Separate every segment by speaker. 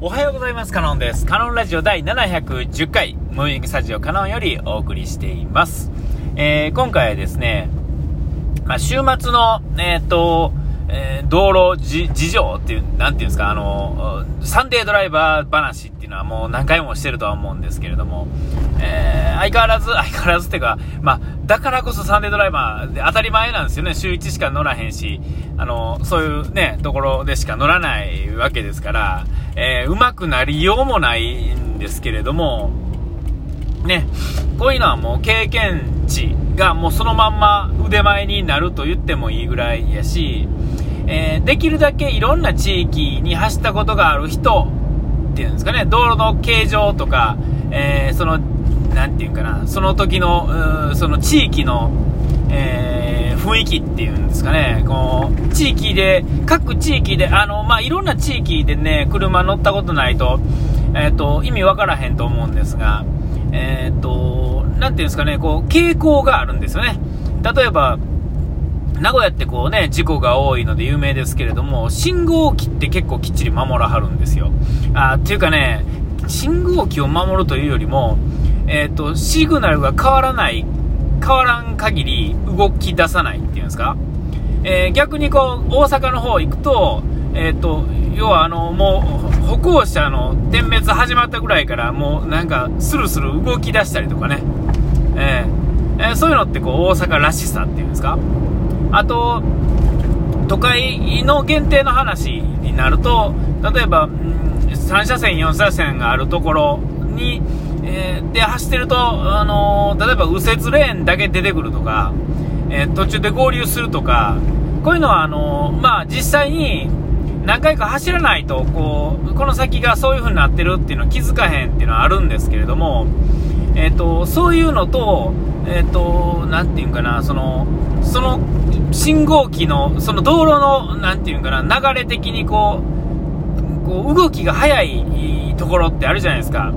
Speaker 1: おはようございます。カノンです。カノンラジオ第710回、ムービングスタジオカノンよりお送りしています。えー、今回はですね、まあ、週末の、えっ、と、えー、道路事情っていう、なんていうんですか、あの、サンデードライバー話っていうのはもう何回もしてるとは思うんですけれども、えー、相変わらず、相変わらずっていうか、まあ、だからこそサンデードライバーで当たり前なんですよね。週1しか乗らへんし、あの、そういうね、ところでしか乗らないわけですから、えー、うまくなりようもないんですけれども、ね、こういうのはもう経験値がもうそのまんま腕前になると言ってもいいぐらいやし、えー、できるだけいろんな地域に走ったことがある人っていうんですかね、道路の形状とか、えー、その、なんていうかな、その時の、その地域の、えー、雰囲気っていうんですかね、こう、地域で、各地域で、あの、まあ、いろんな地域でね、車乗ったことないと、えっ、と、意味わからへんと思うんですが、えっ、と、なんていうんですかね、こう、傾向があるんですよね。例えば、名古屋ってこうね、事故が多いので有名ですけれども、信号機って結構きっちり守らはるんですよ。あっていうかね、信号機を守るというよりも、えっ、ー、と、シグナルが変わらない、変わらん限り動き出さないっていうんですか。えー、逆にこう、大阪の方行くと、えっ、ー、と、要はあの、もう、歩行者の点滅始まったぐらいから、もうなんか、スルスル動き出したりとかね。えー、えそういうのってこう、大阪らしさっていうんですか？あと、都会の限定の話になると、例えば、うん、3車線、4車線があるところに、えー、で走ってると、あのー、例えば右折レーンだけ出てくるとか、えー、途中で合流するとか、こういうのはあのまあ、実際に何回か走らないとこうこの先がそういう風になってるっていうのは気づかへんっていうのはあるんですけれども、えーと、そういうのと,、えーと、なんていうかなそのその信号機のその道路のなんていうかな流れ的にこうこう動きが速いところってあるじゃないですか。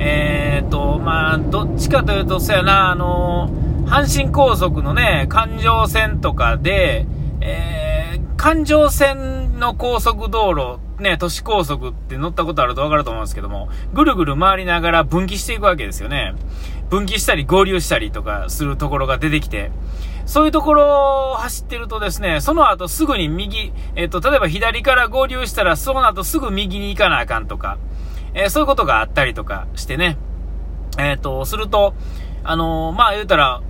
Speaker 1: えーとまあ、どっちかというと、そやな、あの阪神高速のね、環状線とかで、えー、環状線の高速道路、ね、都市高速って乗ったことあるとわかると思うんですけども、ぐるぐる回りながら分岐していくわけですよね。分岐したり合流したりとかするところが出てきて、そういうところを走ってるとですね、その後すぐに右、えっ、と、例えば左から合流したら、その後すぐ右に行かなあかんとか、えー、そういうことがあったりとかしてね、えっ、と、すると、あの、まあ言うたら、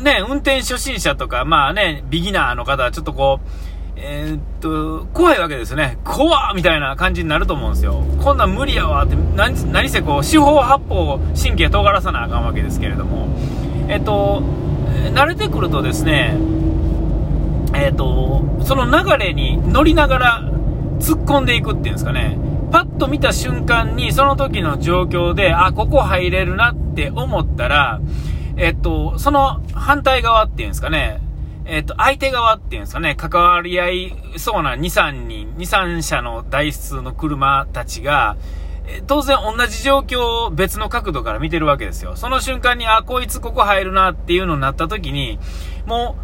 Speaker 1: ね、運転初心者とか、まあね、ビギナーの方はちょっとこう、えー、っと、怖いわけですね。怖みたいな感じになると思うんですよ。こんなん無理やわって、何、何せこう、四方八方神経尖らさなあかんわけですけれども、えっと、慣れてくるとですね、えっと、その流れに乗りながら突っ込んでいくっていうんですかね、パッと見た瞬間に、その時の状況で、あ、ここ入れるなって思ったら、えっと、その反対側っていうんですかね、えっと、相手側っていうんですかね、関わり合いそうな2、3人、2、3社の台数の車たちが、当然同じ状況を別の角度から見てるわけですよ。その瞬間に、あ、こいつここ入るなっていうのになった時に、も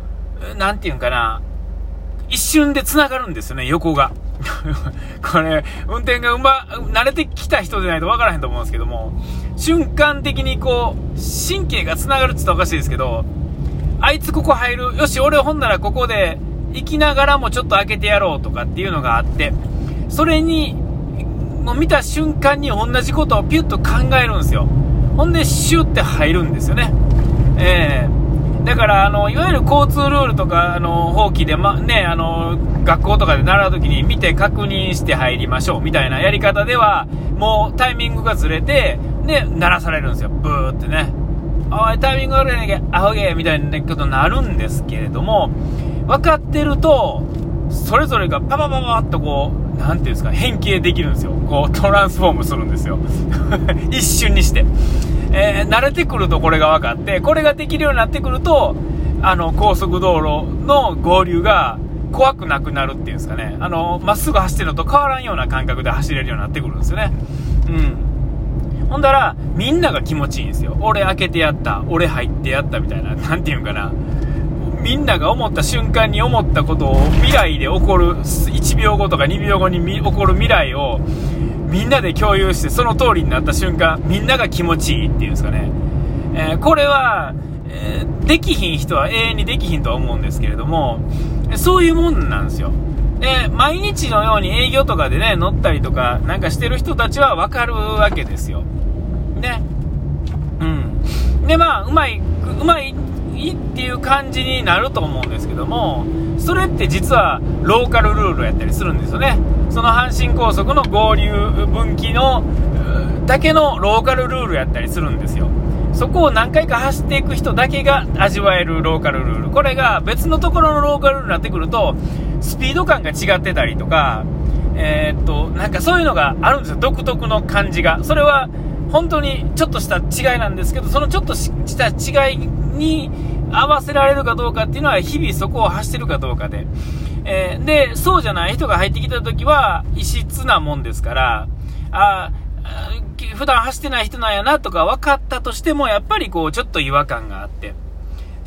Speaker 1: う、なんていうんかな、一瞬で繋がるんですよね、横が。これ、運転がうま、慣れてきた人でないと分からへんと思うんですけども、瞬間的にこう、神経が繋がるって言ったらおかしいですけど、あいつここ入る、よし、俺ほんならここで行きながらもちょっと開けてやろうとかっていうのがあって、それに、もう見た瞬間に同じことをピュッと考えるんですよ。ほんで、シュッて入るんですよね。えーだから、あの、いわゆる交通ルールとか、あの、法規で、ま、ね、あの、学校とかで習うときに見て確認して入りましょうみたいなやり方では、もうタイミングがずれて、で、鳴らされるんですよ。ブーってね。おい、タイミング悪いなきゃ、アホゲーみたいなことになるんですけれども、分かってると、それぞれがパパパパッとこう、なんていうんですか、変形できるんですよ。こう、トランスフォームするんですよ。一瞬にして。えー、慣れてくるとこれが分かって、これができるようになってくると、あの、高速道路の合流が怖くなくなるっていうんですかね。あの、まっすぐ走ってるのと変わらんような感覚で走れるようになってくるんですよね。うん。ほんだら、みんなが気持ちいいんですよ。俺開けてやった。俺入ってやったみたいな。なんていうんかな。みんなが思った瞬間に思ったことを未来で起こる1秒後とか2秒後に起こる未来をみんなで共有してその通りになった瞬間みんなが気持ちいいっていうんですかね、えー、これは、えー、できひん人は永遠にできひんとは思うんですけれどもそういうもんなんですよで毎日のように営業とかでね乗ったりとかなんかしてる人たちは分かるわけですよ。ね。うん。でまあうまいうまいっていう感じになると思うんですけどもそれって実はローカルルールやったりするんですよね。その阪神高速の合流分岐のだけのローカルルールやったりするんですよ。そこを何回か走っていく人だけが味わえるローカルルール。これが別のところのローカルルールになってくるとスピード感が違ってたりとかえー、っとなんかそういうのがあるんですよ。独特の感じが。それは本当にちょっとした違いなんですけどそのちょっとした違いに合わせられるかどうかっていうのは日々そこを走ってるかどうかで、えー、でそうじゃない人が入ってきた時は異質なもんですからあ普段走ってない人なんやなとか分かったとしてもやっぱりこうちょっと違和感があって。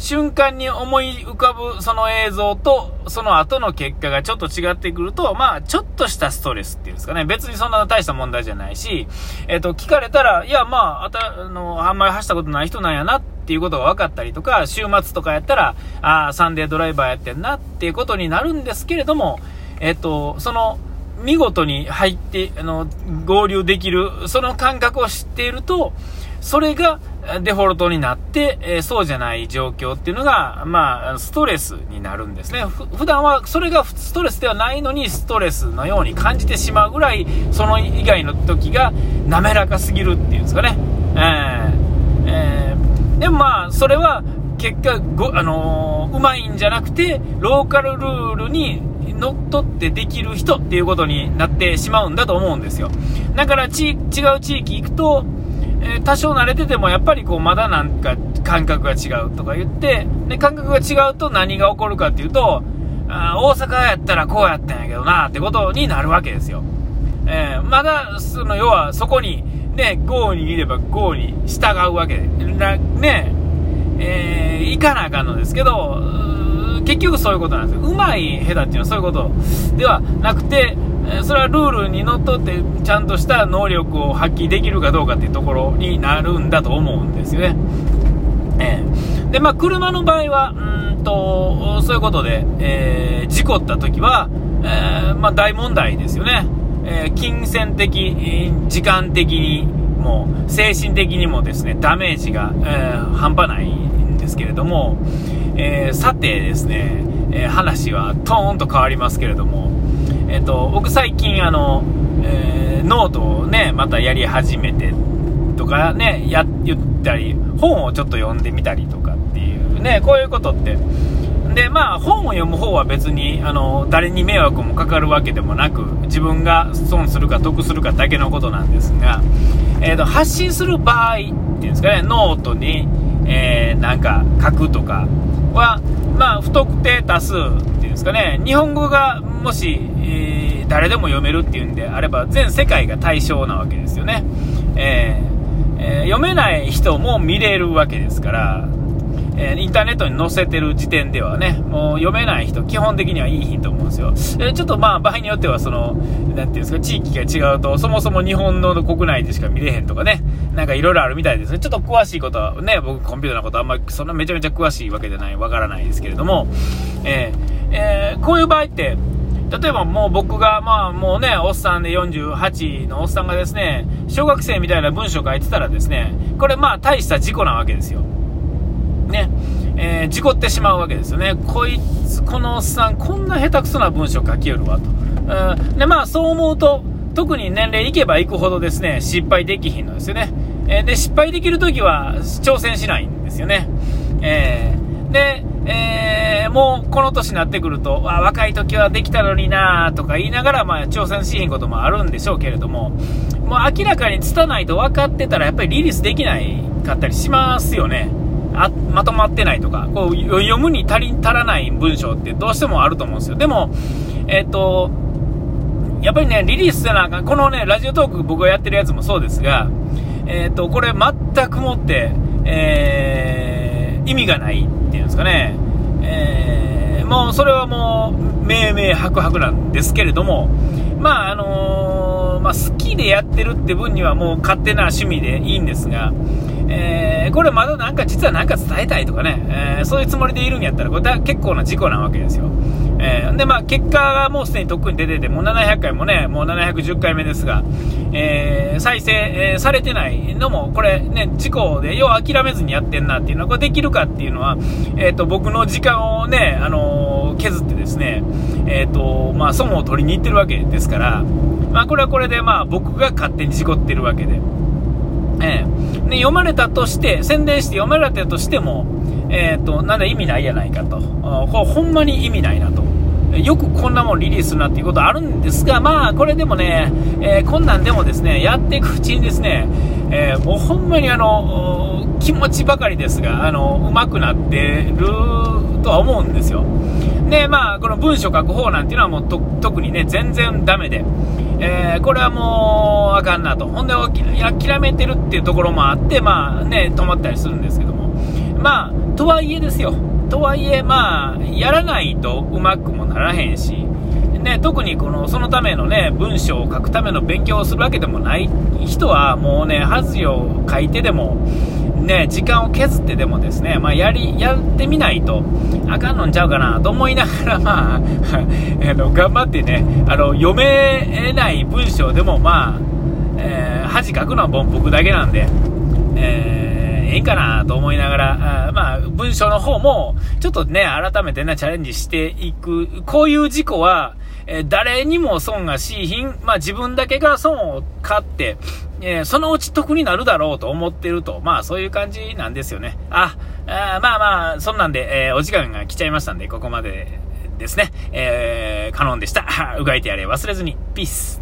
Speaker 1: 瞬間に思い浮かぶその映像と、その後の結果がちょっと違ってくると、まあ、ちょっとしたストレスっていうんですかね。別にそんな大した問題じゃないし、えっ、ー、と、聞かれたら、いや、まあ、あた、あの、あんまり走ったことない人なんやなっていうことが分かったりとか、週末とかやったら、ああ、サンデードライバーやってんなっていうことになるんですけれども、えっ、ー、と、その、見事に入って、あの、合流できる、その感覚を知っていると、それがデフォルトになって、え、そうじゃない状況っていうのが、まあ、ストレスになるんですね。普段はそれがストレスではないのにストレスのように感じてしまうぐらい、その以外の時が滑らかすぎるっていうんですかね。えー、えー、でもまあ、それは結果ご、あのー、うまいんじゃなくて、ローカルルールに乗っ取ってできる人っていうことになってしまうんだと思うんですよ。だからち、違う地域行くと、えー、多少慣れててもやっぱりこうまだなんか感覚が違うとか言ってで感覚が違うと何が起こるかっていうとあ大阪やったらこうやったんやけどなってことになるわけですよ、えー、まだその要はそこにね GO にいれば GO に従うわけでねえー、行かなあかんのですけど結局そういうことなんですようまい下手っていうのはそういうことではなくてそれはルールにのっとってちゃんとした能力を発揮できるかどうかっていうところになるんだと思うんですよね。えー、で、まあ、車の場合は、うんと、そういうことで、えー、事故った時は、えー、まあ、大問題ですよね。え、金銭的、時間的にも、精神的にもですね、ダメージが、え、半端ないですけれども、えー、さてですね、え話はトーンと変わりますけれども、えっ、と、僕最近あの、えー、ノートをね、またやり始めてとかね、や、言ったり、本をちょっと読んでみたりとかっていうね、こういうことって、で、まあ、本を読む方は別に、あの、誰に迷惑もかかるわけでもなく、自分が損するか得するかだけのことなんですが、えっ、ー、と、発信する場合っていうんですかね、ノートに、えー、なんか書くとかは、まあ、不特定多数っていうんですかね、日本語がもし、えー、誰でも読めるっていうんであれば、全世界が対象なわけですよね。えー、えー、読めない人も見れるわけですから、えインターネットに載せてる時点ではね、もう読めない人、基本的にはいいと思うんですよ。えちょっとまあ、場合によっては、その、なんていうんですか、地域が違うと、そもそも日本の国内でしか見れへんとかね、なんかいろいろあるみたいですね。ちょっと詳しいことはね、僕コンピューターのことあんまり、そんなめちゃめちゃ詳しいわけじゃない、わからないですけれども、えー、えー、こういう場合って、例えばもう僕が、まあもうね、おっさんで48のおっさんがですね、小学生みたいな文章書いてたらですね、これまあ大した事故なわけですよ。ね、えー、事故ってしまうわけですよね。こいつ、このおっさん、こんな下手くそな文章書きよるわと。うん、で、まあそう思うと、特に年齢いけばいくほどですね、失敗できひんのですよね。えー、で、失敗できるときは挑戦しないんですよね。えー、で、えー、もうこの年になってくると、あ若い時はできたのになとか言いながら、まあ、挑戦しへんこともあるんでしょうけれども、もう明らかに拙ないと分かってたら、やっぱりリリースできないかったりしますよね。あまとまってないとか、こう読むに足り足らない文章ってどうしてもあると思うんですよ。でも、え、ー、と、やっぱりね、リリースせなあかん。このね、ラジオトーク僕がやってるやつもそうですが、え、ー、と、これ全くもって、えー、意味がないっていうんですかね。えー、もうそれはもう、明々白々なんですけれども、まあ、あのまあ、好きでやってるって分にはもう勝手な趣味でいいんですが、えー、これまだなんか実は何か伝えたいとかね、えー、そういうつもりでいるんやったら、これ結構な事故なわけですよ。えー、で、まあ、結果がもうすでにとっくに出てて、もう700回もね、もう710回目ですが、えー、再生、えー、されてないのも、これね、事故で、よう諦めずにやってんなっていうのは、これできるかっていうのは、えっ、と、僕の時間をね、あの削ってですね、えっ、と、まあ、損を取りに行ってるわけですから、まあ、これはこれで、まあ、僕が勝手に事故ってるわけで。えー、で読まれたとして、宣伝して読まれたとしても、えーと、なんだ意味ないやないかと、これほんまに意味ないなと。よくこんなもんリリースするなっていうことあるんですが、まあ、これでもね、えー、こんなんでもですね、やっていくうちにですね、えー、もうほんまにあの、気持ちばかりですが、あの、上手くなってるとは思うんですよ。で、まあ、この文章書く方なんていうのはもう特にね、全然ダメで、えー、これはもうあかんなと。ほんで、諦めてるっていうところもあって、まあね、止まったりするんですけども。まあ、とはいえですよ。とはいえ、まあ、やらないとうまくもならへんし、ね、特にこのそのための、ね、文章を書くための勉強をするわけでもない人は、もうね、恥を書いてでも、ね、時間を削ってでもですね、まあ、やり、やってみないとあかんのんちゃうかなと思いながら、まあ、あの頑張ってね、あの、読めない文章でも、まあ、えー、恥かくのは僕だけなんで、えーええかなと思いながら、あまあ、文章の方も、ちょっとね、改めてね、チャレンジしていく。こういう事故は、え誰にも損がしいひん、まあ自分だけが損を買って、えー、そのうち得になるだろうと思ってると、まあそういう感じなんですよね。あ、あまあまあ、そんなんで、えー、お時間が来ちゃいましたんで、ここまでですね。えー、カノンでした。うがいてやれ忘れずに。ピース。